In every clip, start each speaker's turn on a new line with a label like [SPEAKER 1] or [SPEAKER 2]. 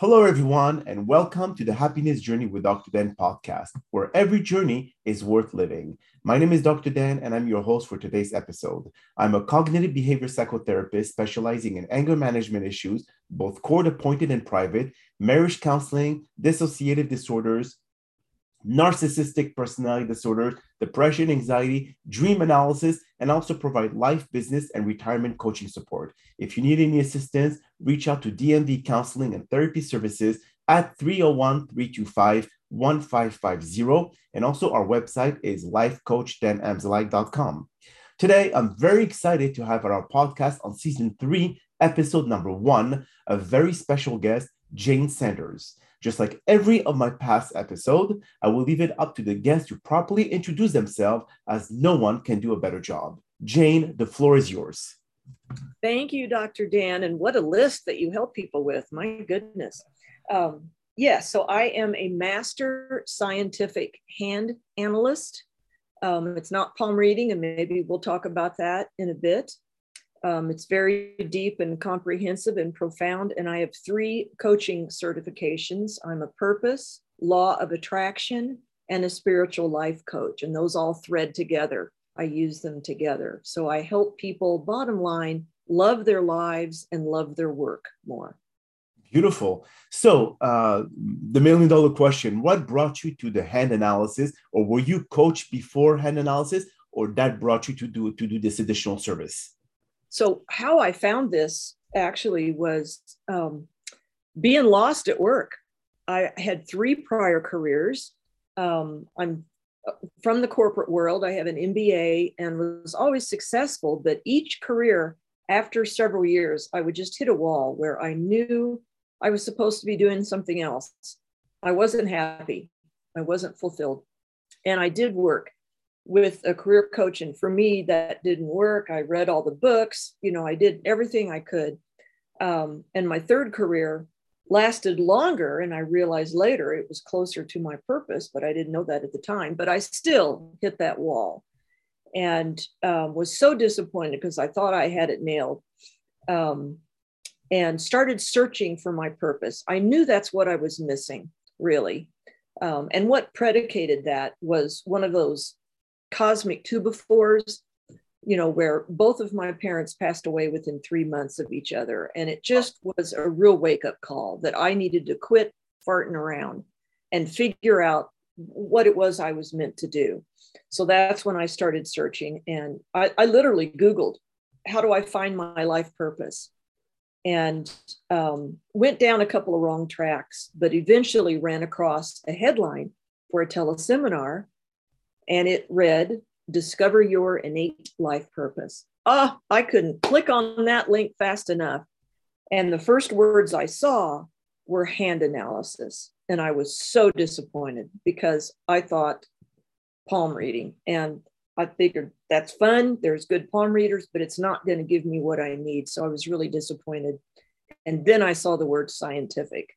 [SPEAKER 1] Hello, everyone, and welcome to the Happiness Journey with Dr. Dan podcast, where every journey is worth living. My name is Dr. Dan, and I'm your host for today's episode. I'm a cognitive behavior psychotherapist specializing in anger management issues, both court appointed and private, marriage counseling, dissociative disorders, narcissistic personality disorders, depression, anxiety, dream analysis, and also provide life, business, and retirement coaching support. If you need any assistance, reach out to DMV Counseling and Therapy Services at 301 325 1550. And also, our website is lifecoachdanamzallag.com. Today, I'm very excited to have on our podcast on season three, episode number one, a very special guest, Jayne Sanders. Just like every of my past episode, I will leave it up to the guest to properly introduce themselves, as no one can do a better job. Jayne, the floor is yours.
[SPEAKER 2] Thank you, Dr. Dan. And what a list that you help people with. My goodness. Um, yes, yeah, so I am a master scientific hand analyst. Um, it's not palm reading, and maybe we'll talk about that in a bit. Um, it's very deep and comprehensive and profound. And I have three coaching certifications I'm a purpose, law of attraction, and a spiritual life coach. And those all thread together. I use them together. So I help people, bottom line, love their lives and love their work more.
[SPEAKER 1] Beautiful. So, uh, the million dollar question what brought you to the hand analysis, or were you coached before hand analysis, or that brought you to do, to do this additional service?
[SPEAKER 2] So, how I found this actually was um, being lost at work. I had three prior careers. Um, I'm from the corporate world. I have an MBA and was always successful, but each career after several years, I would just hit a wall where I knew I was supposed to be doing something else. I wasn't happy. I wasn't fulfilled. And I did work with a career coach. And for me, that didn't work. I read all the books, you know, I did everything I could. Um, and my third career lasted longer and i realized later it was closer to my purpose but i didn't know that at the time but i still hit that wall and um, was so disappointed because i thought i had it nailed um, and started searching for my purpose i knew that's what i was missing really um, and what predicated that was one of those cosmic two befores you know, where both of my parents passed away within three months of each other. And it just was a real wake up call that I needed to quit farting around and figure out what it was I was meant to do. So that's when I started searching. And I, I literally Googled, how do I find my life purpose? And um, went down a couple of wrong tracks, but eventually ran across a headline for a teleseminar. And it read, discover your innate life purpose. Ah, oh, I couldn't click on that link fast enough. And the first words I saw were hand analysis. And I was so disappointed because I thought palm reading. And I figured that's fun. There's good palm readers, but it's not going to give me what I need. So I was really disappointed. And then I saw the word scientific.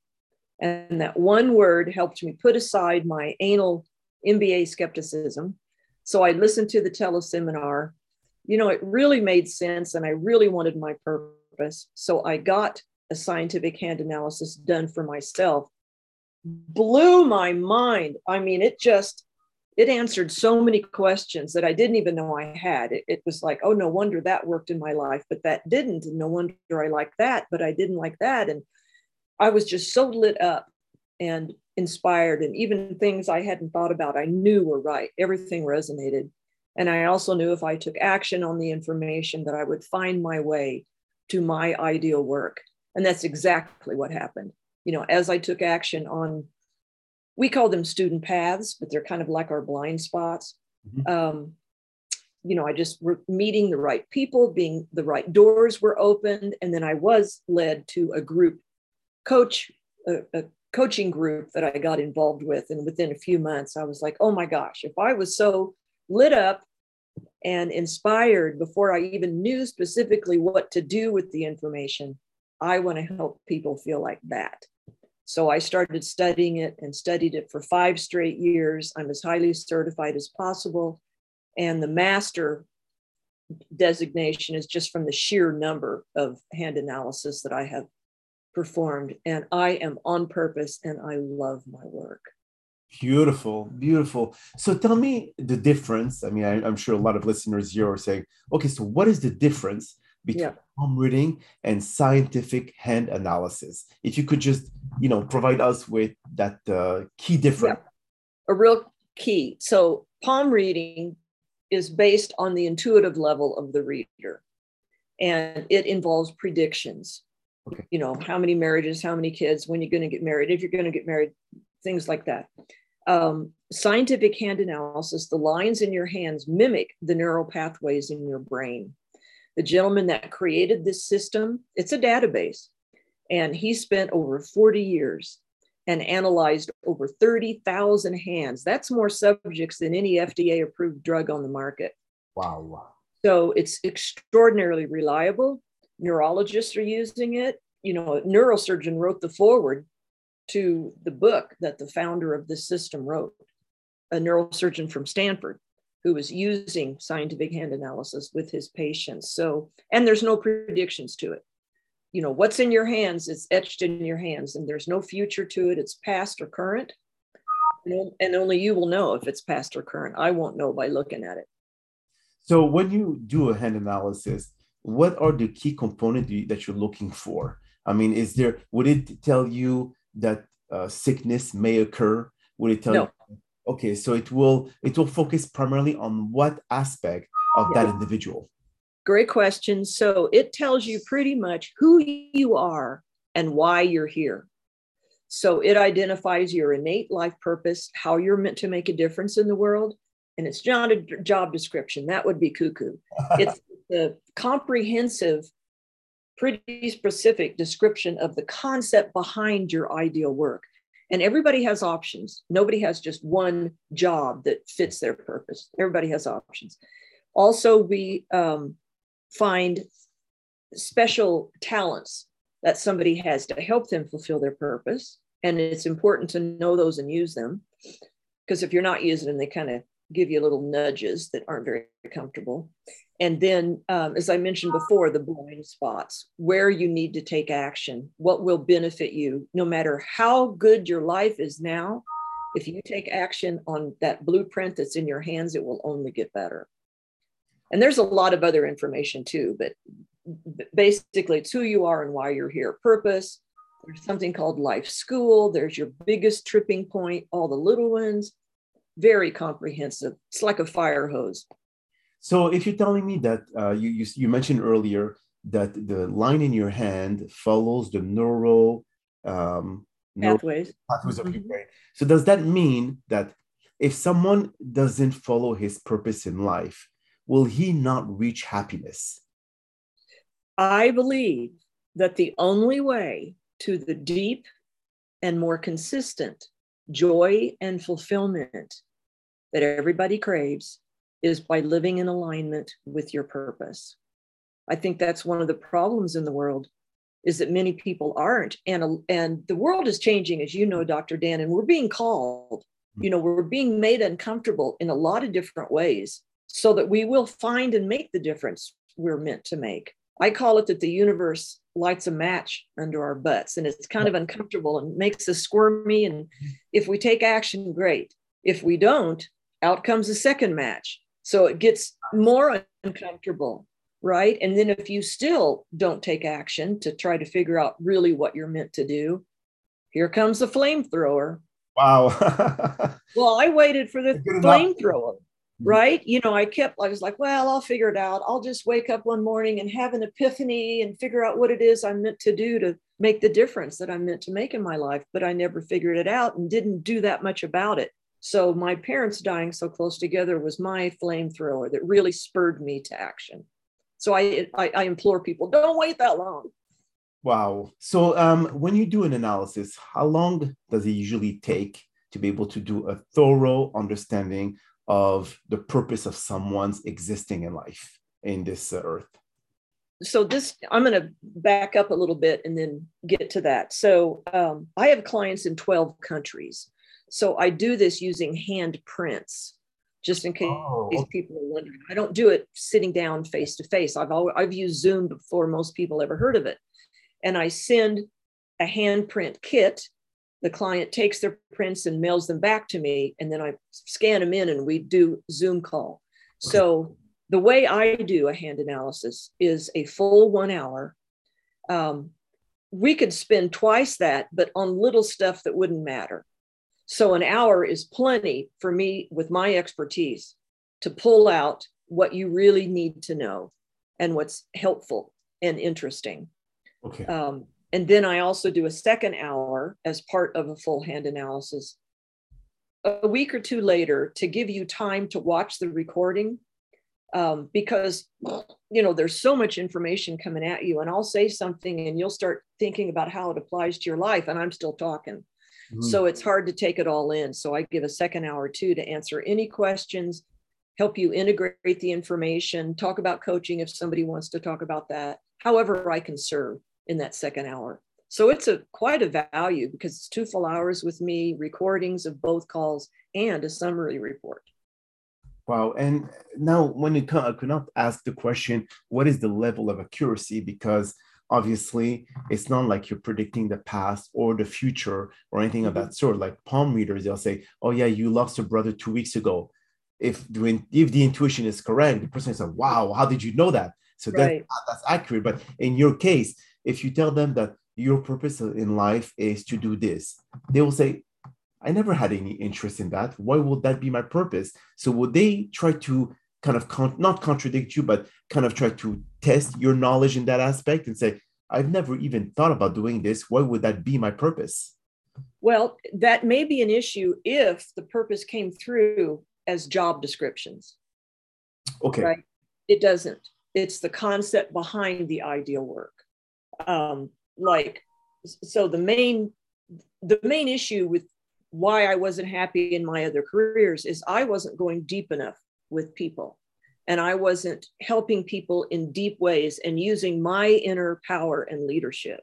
[SPEAKER 2] And that one word helped me put aside my anal MBA skepticism so I listened to the teleseminar. You know, it really made sense and I really wanted my purpose. So I got a scientific hand analysis done for myself. Blew my mind. I mean, it just, it answered so many questions that I didn't even know I had. It, it was like, oh, no wonder that worked in my life, but that didn't. And no wonder I like that, but I didn't like that. And I was just so lit up and inspired and even things i hadn't thought about i knew were right everything resonated and i also knew if i took action on the information that i would find my way to my ideal work and that's exactly what happened you know as i took action on we call them student paths but they're kind of like our blind spots mm-hmm. um, you know i just were meeting the right people being the right doors were opened and then i was led to a group coach a, a coaching group that I got involved with. And within a few months, I was like, oh my gosh, if I was so lit up and inspired before I even knew specifically what to do with the information, I want to help people feel like that. So I started studying it and studied it for five straight years. I'm as highly certified as possible. And the master designation is just from the sheer number of hand analysis that I have performed. And I am on purpose and I love my work.
[SPEAKER 1] Beautiful, beautiful. So tell me the difference. I mean, I, am sure a lot of listeners here are saying, okay, so what is the difference between yeah. palm reading and scientific hand analysis? If you could just, you know, provide us with that uh, key difference.
[SPEAKER 2] Yeah. A real key. So palm reading is based on the intuitive level of the reader, and it involves predictions okay. you know how many marriages how many kids when you're going to get married if you're going to get married things like that um, scientific hand analysis the lines in your hands mimic the neural pathways in your brain the gentleman that created this system it's a database and he spent over 40 years and analyzed over 30,000 hands. That's more subjects than any FDA approved drug on the market.
[SPEAKER 1] Wow.
[SPEAKER 2] So it's extraordinarily reliable neurologists are using it. You know, a neurosurgeon wrote the foreword to the book that the founder of this system wrote, a neurosurgeon from Stanford who was using scientific hand analysis with his patients. So, and there's no predictions to it. You know, what's in your hands is etched in your hands, and there's no future to it. It's past or current. And only you will know if it's past or current. I won't know by looking at it.
[SPEAKER 1] So, when you do a hand analysis, what are the key components that you're looking for? I mean, is there, would it tell you that uh, sickness may occur? Would it tell
[SPEAKER 2] no. you?
[SPEAKER 1] Okay, so it will it will focus primarily on what aspect of yeah. that individual.
[SPEAKER 2] Great question. So it tells you pretty much who you are and why you're here. So it identifies your innate life purpose, how you're meant to make a difference in the world, and it's not a job description. That would be cuckoo. It's the comprehensive, pretty specific description of the concept behind your ideal work. And everybody has options. Nobody has just one job that fits their purpose. Everybody has options. Also, we um, find special talents that somebody has to help them fulfill their purpose. And it's important to know those and use them because if you're not using them, they kind of give you little nudges that aren't very comfortable. And then, um, as I mentioned before, the blind spots, where you need to take action, what will benefit you, no matter how good your life is now. If you take action on that blueprint that's in your hands, it will only get better. And there's a lot of other information too, but basically, it's who you are and why you're here, purpose. There's something called life school. There's your biggest tripping point, all the little ones. Very comprehensive. It's like a fire hose.
[SPEAKER 1] So if you're telling me that uh, you, you, you, mentioned earlier that the line in your hand follows the neural um,
[SPEAKER 2] pathways,
[SPEAKER 1] pathways of mm-hmm. your brain. So does that mean that if someone doesn't follow his purpose in life, will he not reach happiness?
[SPEAKER 2] I believe that the only way to the deep and more consistent joy and fulfillment that everybody craves is by living in alignment with your purpose. I think that's one of the problems in the world is that many people aren't and and the world is changing as you know Dr. Dan and we're being called hmm. you know we're being made uncomfortable in a lot of different ways so that we will find and make the difference we're meant to make. I call it that the universe lights a match under our butts and it's kind of uncomfortable and makes us squirmy and hmm. if we take action great. If we don't, out comes a second match so it gets more uncomfortable, right? And then if you still don't take action to try to figure out really what you're meant to do, here comes the flamethrower.
[SPEAKER 1] Wow.
[SPEAKER 2] well, I waited for the flamethrower, mm-hmm. right? You know, I kept, I was like, well, I'll figure it out. I'll just wake up one morning and have an epiphany and figure out what it is I'm meant to do to make the difference that I'm meant to make in my life. But I never figured it out and didn't do that much about it. So my parents dying so close together was my flamethrower that really spurred me to action. So I, I, I implore people, don't wait that long.
[SPEAKER 1] Wow. So um, when you do an analysis, how long does it usually take to be able to do a thorough understanding of the purpose of someone's existing in life in this uh, earth?
[SPEAKER 2] So this, I'm going to back up a little bit and then get to that. So um, I have clients in 12 countries. So I do this using hand prints, just in case oh. people are wondering. I don't do it sitting down face to face. I've always, I've used Zoom before most people ever heard of it, and I send a handprint kit. The client takes their prints and mails them back to me, and then I scan them in, and we do Zoom call. So the way I do a hand analysis is a full one hour. Um, we could spend twice that, but on little stuff that wouldn't matter. So an hour is plenty for me with my expertise to pull out what you really need to know and what's helpful and interesting. Okay. Um, and then I also do a second hour as part of a full hand analysis a week or two later to give you time to watch the recording um, because you know there's so much information coming at you and i'll say something and you'll start thinking about how it applies to your life and i'm still talking Hmm. So it's hard to take it all in. So I give a second hour or two to answer any questions, help you integrate the information, talk about coaching if somebody wants to talk about that, however I can serve in that second hour. So it's a quite a value because it's two full hours with me, recordings of both calls, and a summary report.
[SPEAKER 1] Wow. And now, when you come, I could not ask the question, what is the level of accuracy? Because obviously it's not like you're predicting the past or the future or anything mm-hmm. of that sort like palm readers they'll say oh yeah you lost your brother two weeks ago if the, if the intuition is correct the person is like wow how did you know that so right. that, that's accurate but in your case if you tell them that your purpose in life is to do this they will say i never had any interest in that why would that be my purpose so will they try to kind of con- not contradict you, but kind of try to test your knowledge in that aspect and say, I've never even thought about doing this. Why would that be my purpose?
[SPEAKER 2] Well, that may be an issue if the purpose came through as job descriptions.
[SPEAKER 1] Okay. Right?
[SPEAKER 2] It doesn't. It's the concept behind the ideal work. Um, like, so the main the main issue with why I wasn't happy in my other careers is I wasn't going deep enough with people. And I wasn't helping people in deep ways and using my inner power and leadership.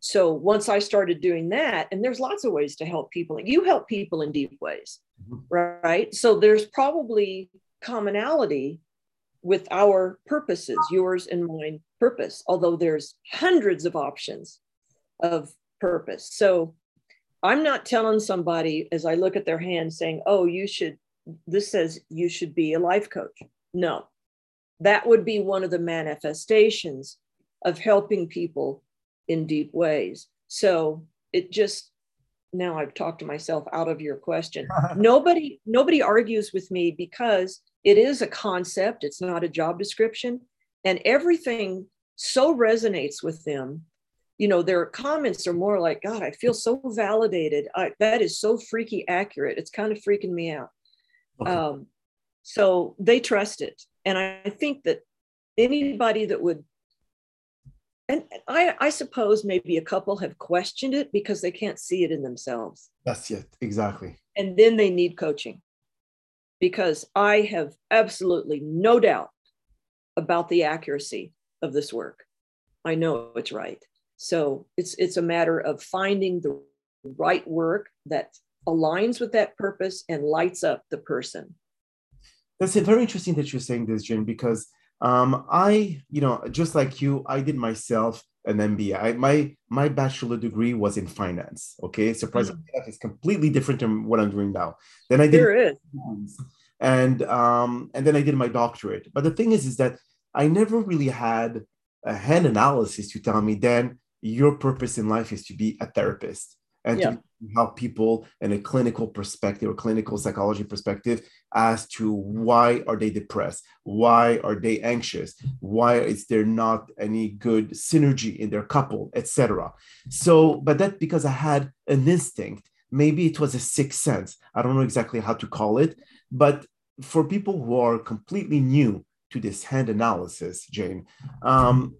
[SPEAKER 2] So once I started doing that, and there's lots of ways to help people, you help people in deep ways, mm-hmm. right? So there's probably commonality with our purposes, yours and mine purpose, although there's hundreds of options of purpose. So I'm not telling somebody as I look at their hand saying, oh, you should this says you should be a life coach. No, that would be one of the manifestations of helping people in deep ways. So it just now I've talked to myself out of your question. nobody nobody argues with me because it is a concept, it's not a job description and everything so resonates with them. You know, their comments are more like god, I feel so validated. I, that is so freaky accurate. It's kind of freaking me out. Okay. Um, so they trust it. And I think that anybody that would, and I, I suppose maybe a couple have questioned it because they can't see it in themselves.
[SPEAKER 1] That's it, exactly.
[SPEAKER 2] And then they need coaching because I have absolutely no doubt about the accuracy of this work. I know it's right. So it's it's a matter of finding the right work that aligns with that purpose and lights up the person.
[SPEAKER 1] That's very interesting that you're saying this, Jen, because um, I, you know, just like you, I did myself an MBA. I, my my bachelor degree was in finance. Okay, surprisingly, mm hmm is completely different than what I'm doing now.
[SPEAKER 2] Then I did, sure is.
[SPEAKER 1] and um, and then I did my doctorate. But the thing is, is that I never really had a hand analysis to tell me, then your purpose in life is to be a therapist and yeah. to how people in a clinical perspective or clinical psychology perspective as to why are they depressed why are they anxious why is there not any good synergy in their couple etc so but that because i had an instinct maybe it was a sixth sense i don't know exactly how to call it but for people who are completely new to this hand analysis jayne um,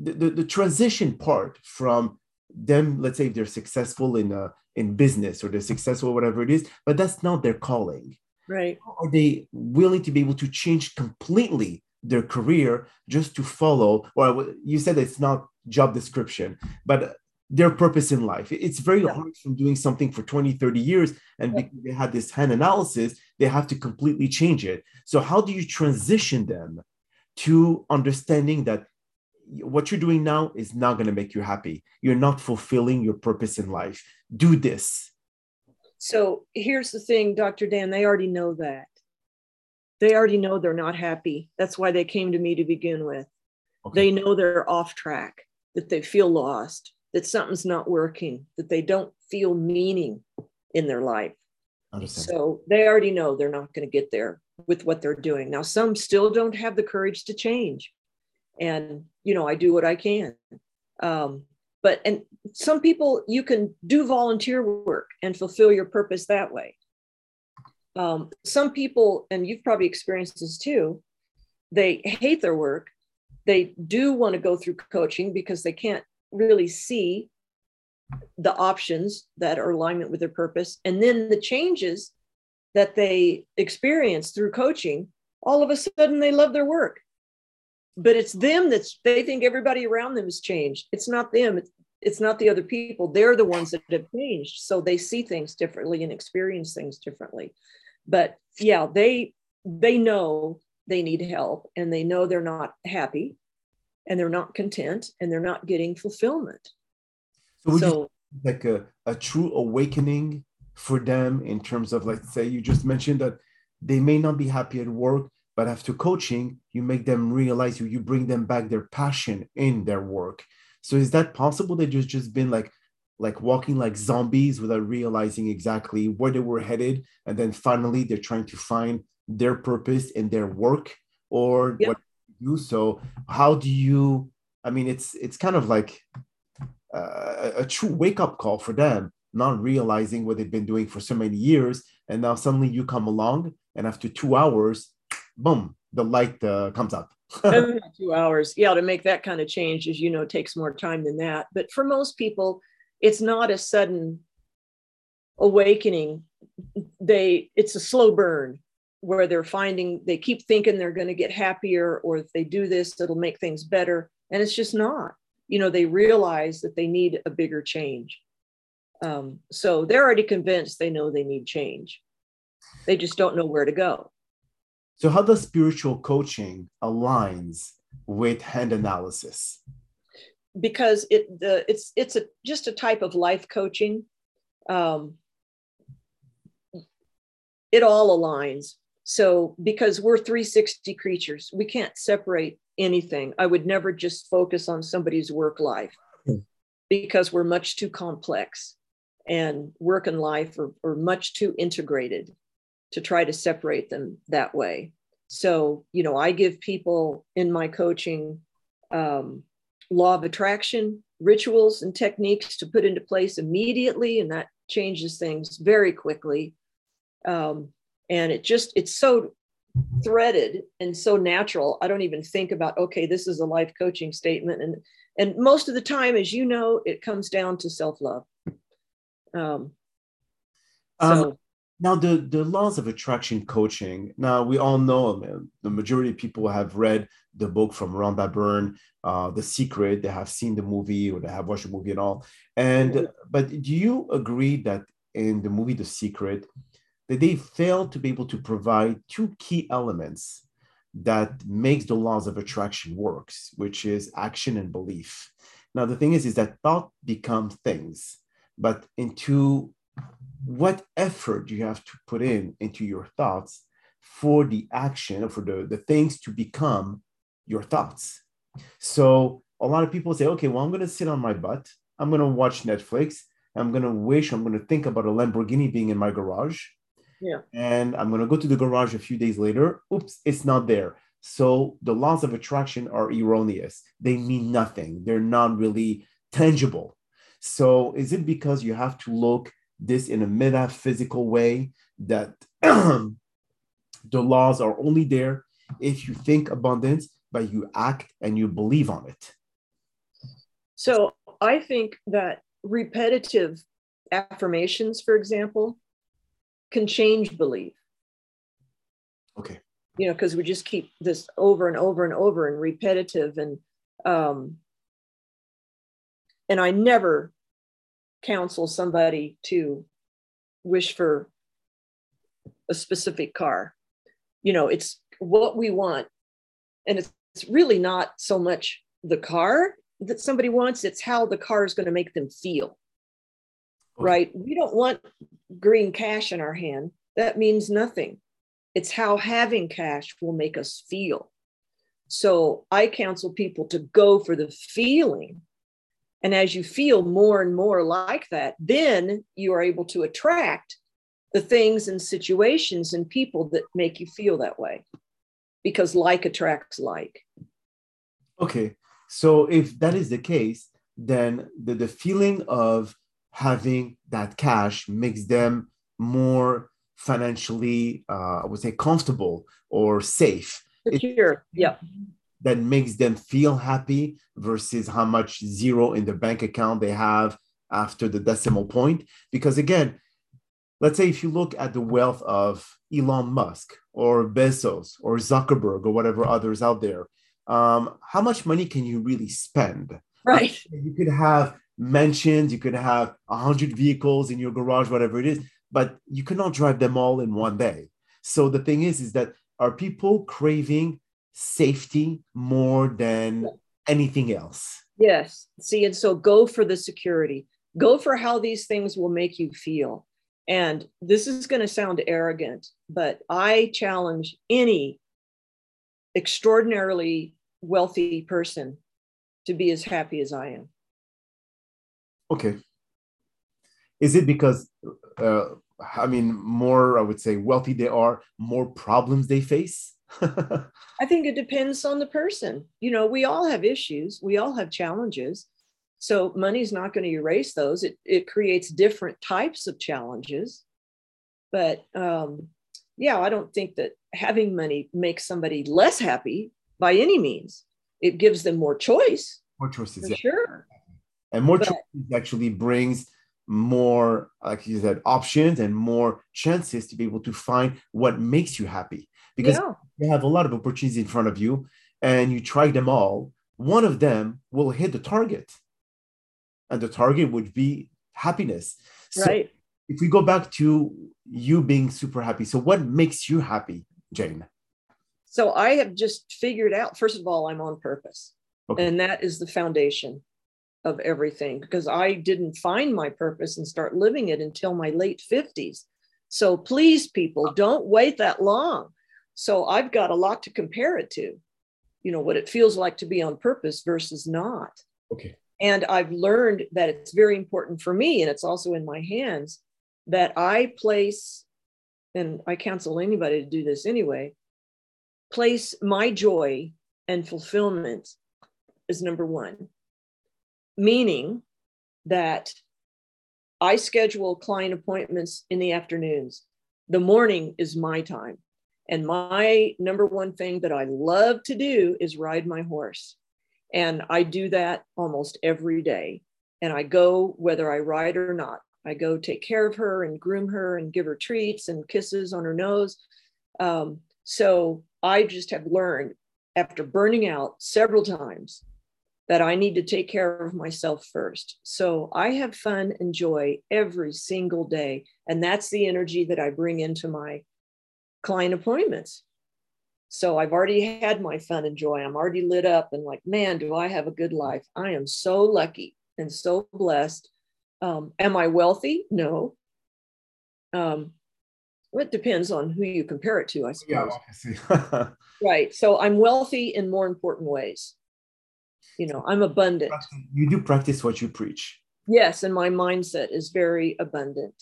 [SPEAKER 1] the, the, the transition part from them let's say if they're successful in uh, in business or they're successful whatever it is but that's not their calling
[SPEAKER 2] right
[SPEAKER 1] are they willing to be able to change completely their career just to follow or you said it's not job description but their purpose in life it's very yeah. hard from doing something for 20 30 years and yeah. because they had this hand analysis they have to completely change it so how do you transition them to understanding that what you're doing now is not going to make you happy. You're not fulfilling your purpose in life. Do this.
[SPEAKER 2] So here's the thing, Dr. Dan, they already know that. They already know they're not happy. That's why they came to me to begin with. Okay. They know they're off track, that they feel lost, that something's not working, that they don't feel meaning in their life. Understand. So they already know they're not going to get there with what they're doing. Now, some still don't have the courage to change and you know i do what i can um, but and some people you can do volunteer work and fulfill your purpose that way um, some people and you've probably experienced this too they hate their work they do want to go through coaching because they can't really see the options that are alignment with their purpose and then the changes that they experience through coaching all of a sudden they love their work but it's them that's they think everybody around them has changed it's not them it's, it's not the other people they're the ones that have changed so they see things differently and experience things differently but yeah they they know they need help and they know they're not happy and they're not content and they're not getting fulfillment so, so
[SPEAKER 1] like a, a true awakening for them in terms of like say you just mentioned that they may not be happy at work but after coaching, you make them realize you, you bring them back their passion in their work. So is that possible that you've just been like like walking like zombies without realizing exactly where they were headed? And then finally they're trying to find their purpose in their work or yep. what you do. So how do you I mean it's it's kind of like uh, a true wake up call for them, not realizing what they've been doing for so many years. And now suddenly you come along, and after two hours, boom, the light uh, comes up.
[SPEAKER 2] two hours. Yeah, to make that kind of change, as you know, takes more time than that. But for most people, it's not a sudden awakening. They it's a slow burn where they're finding they keep thinking they're going to get happier or if they do this, it'll make things better. And it's just not. You know, they realize that they need a bigger change. Um, so they're already convinced they know they need change. They just don't know where to go.
[SPEAKER 1] So, how does spiritual coaching aligns with hand analysis?
[SPEAKER 2] Because it the it's it's a just a type of life coaching. Um, it all aligns. So, because we're 360 creatures, we can't separate anything. I would never just focus on somebody's work life because we're much too complex and work and life are, are much too integrated to try to separate them that way. So, you know, I give people in my coaching um, law of attraction rituals and techniques to put into place immediately, and that changes things very quickly. Um, and it just, it's so threaded and so natural. I don't even think about, okay, this is a life coaching statement. And, and most of the time, as you know, it comes down to self love. Um,
[SPEAKER 1] um, so, now, the, the laws of attraction coaching, now we all know man. The majority of people have read the book from Rhonda Byrne, uh, The Secret. They have seen the movie or they have watched the movie and all. And, mm-hmm. but do you agree that in the movie The Secret, that they failed to be able to provide two key elements that makes the laws of attraction works, which is action and belief. Now, the thing is, is that thought becomes things, but into what effort you have to put in into your thoughts for the action for the, the things to become your thoughts so a lot of people say okay well i'm going to sit on my butt i'm going to watch netflix i'm going to wish i'm going to think about a lamborghini being in my garage yeah and i'm going to go to the garage a few days later oops it's not there so the laws of attraction are erroneous they mean nothing they're not really tangible so is it because you have to look this in a metaphysical way that the laws are only there if you think abundance, but you act and you believe on it.
[SPEAKER 2] So I think that repetitive affirmations, for example, can change belief.
[SPEAKER 1] Okay.
[SPEAKER 2] You know, because we just keep this over and over and over and repetitive and um and I never counsel somebody to wish for a specific car. You know, it's what we want. And it's, it's really not so much the car that somebody wants, it's how the car is going to make them feel. Right? We don't want green cash in our hand. That means nothing. It's how having cash will make us feel. So I counsel people to go for the feeling and as you feel more and more like that, then you are able to attract the things and situations and people that make you feel that way because like attracts like.
[SPEAKER 1] Okay. So if that is the case, then the, the feeling of having that cash makes them more financially, uh, I would say, comfortable or safe.
[SPEAKER 2] Secure. It, yeah
[SPEAKER 1] that makes them feel happy versus how much zero in the bank account they have after the decimal point. Because again, let's say if you look at the wealth of Elon Musk or Bezos or Zuckerberg or whatever others out there, um, how much money can you really spend?
[SPEAKER 2] Right.
[SPEAKER 1] You could have mansions, you could have 100 vehicles in your garage, whatever it is, but you cannot drive them all in one day. So the thing is, is that are people craving safety more than anything else.
[SPEAKER 2] Yes. See, and so go for the security, go for how these things will make you feel. And this is going to sound arrogant, but I challenge any extraordinarily wealthy person to be as happy as I am.
[SPEAKER 1] Okay. Is it because, uh, I mean, more, I would say, wealthy they are, more problems they face?
[SPEAKER 2] I think it depends on the person. You know, we all have issues, we all have challenges. So money's not going to erase those. It, it creates different types of challenges. But um, yeah, I don't think that having money makes somebody less happy by any means. It gives them more choice.
[SPEAKER 1] More choices, for yeah. sure. And more but, choices actually brings more, like you said, options and more chances to be able to find what makes you happy because yeah. you have a lot of opportunities in front of you and you try them all, one of them will hit the target. And the target would be happiness.
[SPEAKER 2] So right.
[SPEAKER 1] if we go back to you being super happy, so what makes you happy, Jayne?
[SPEAKER 2] So I have just figured out, first of all, I'm on purpose. Okay. And that is the foundation of everything because I didn't find my purpose and start living it until my late 50s. So please, people, don't wait that long. So I've got a lot to compare it to, you know, what it feels like to be on purpose versus not.
[SPEAKER 1] Okay.
[SPEAKER 2] And I've learned that it's very important for me, and it's also in my hands, that I place, and I counsel anybody to do this anyway, place my joy and fulfillment as number one, meaning that I schedule client appointments in the afternoons. The morning is my time. And my number one thing that I love to do is ride my horse. And I do that almost every day. And I go whether I ride or not. I go take care of her and groom her and give her treats and kisses on her nose. Um, so I just have learned after burning out several times that I need to take care of myself first. So I have fun and joy every single day. And that's the energy that I bring into my client appointments. So I've already had my fun and joy. I'm already lit up and like, man, do I have a good life? I am so lucky and so blessed. Um, am I wealthy? No. Um, it depends on who you compare it to, I suppose. Yeah, right. So I'm wealthy in more important ways. You know, I'm abundant.
[SPEAKER 1] You do practice what you preach.
[SPEAKER 2] Yes, and my mindset is very abundant.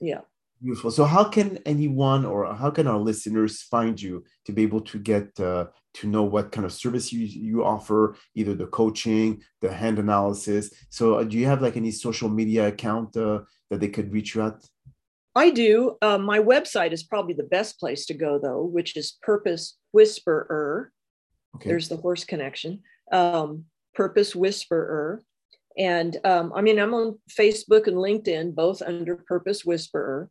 [SPEAKER 2] Yeah.
[SPEAKER 1] Beautiful. So, how can anyone or how can our listeners find you to be able to get uh, to know what kind of service you, you offer, either the coaching, the hand analysis? So, uh, do you have like any social media account uh, that they could reach you at?
[SPEAKER 2] I do. Uh, my website is probably the best place to go, though, which is Purpose Whisperer. Okay. There's the horse connection. Um, Purpose Whisperer. And um, I mean, I'm on Facebook and LinkedIn, both under Purpose Whisperer.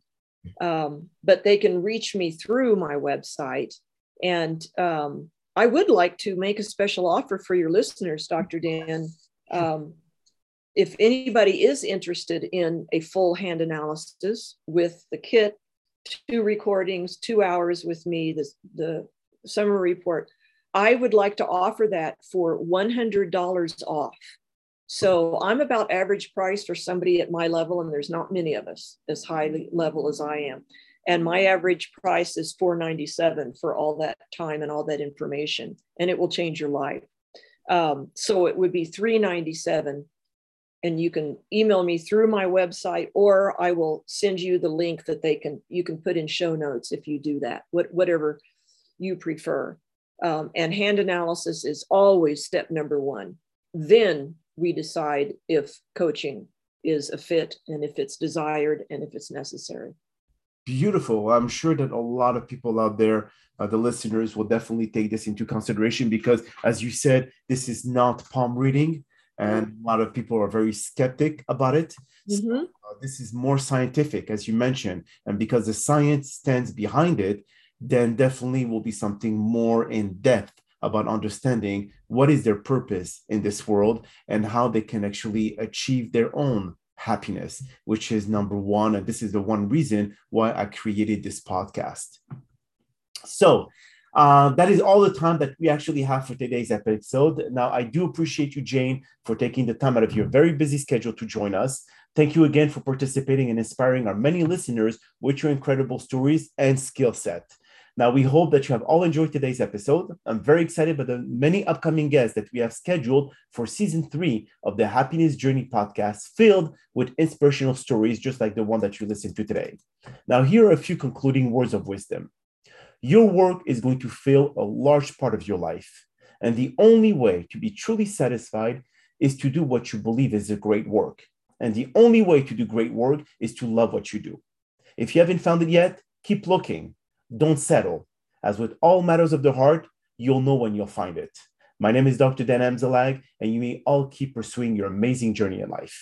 [SPEAKER 2] Um, but they can reach me through my website. And um, I would like to make a special offer for your listeners, Dr. Dan. Um, if anybody is interested in a full hand analysis with the kit, two recordings, two hours with me, the, the summary report, I would like to offer that for $100 off. So I'm about average price for somebody at my level, and there's not many of us as high level as I am. And my average price is 497 for all that time and all that information, and it will change your life. Um, so it would be 397 and you can email me through my website or i will send you the link that they can you can put in show notes if you do that what, whatever you prefer um, and hand analysis is always step number one then we decide if coaching is a fit and if it's desired and if it's necessary.
[SPEAKER 1] Beautiful. I'm sure that a lot of people out there, uh, the listeners, will definitely take this into consideration because, as you said, this is not palm reading and a lot of people are very skeptic about it. Mm-hmm. So, uh, this is more scientific, as you mentioned, and because the science stands behind it, then definitely will be something more in depth about understanding what is their purpose in this world and how they can actually achieve their own happiness, which is number one. And this is the one reason why I created this podcast. So, uh, that is all the time that we actually have for today's episode. Now, I do appreciate you, Jayne, for taking the time out of your very busy schedule to join us. Thank you again for participating and inspiring our many listeners with your incredible stories and skill set. Now, we hope that you have all enjoyed today's episode. I'm very excited about the many upcoming guests that we have scheduled for season three of the Happiness Journey podcast, filled with inspirational stories just like the one that you listened to today. Now, here are a few concluding words of wisdom. Your work is going to fill a large part of your life. And the only way to be truly satisfied is to do what you believe is a great work. And the only way to do great work is to love what you do. If you haven't found it yet, keep looking don't settle. As with all matters of the heart, you'll know when you'll find it. My name is Dr. Dan Amzallag, and you may all keep pursuing your amazing journey in life.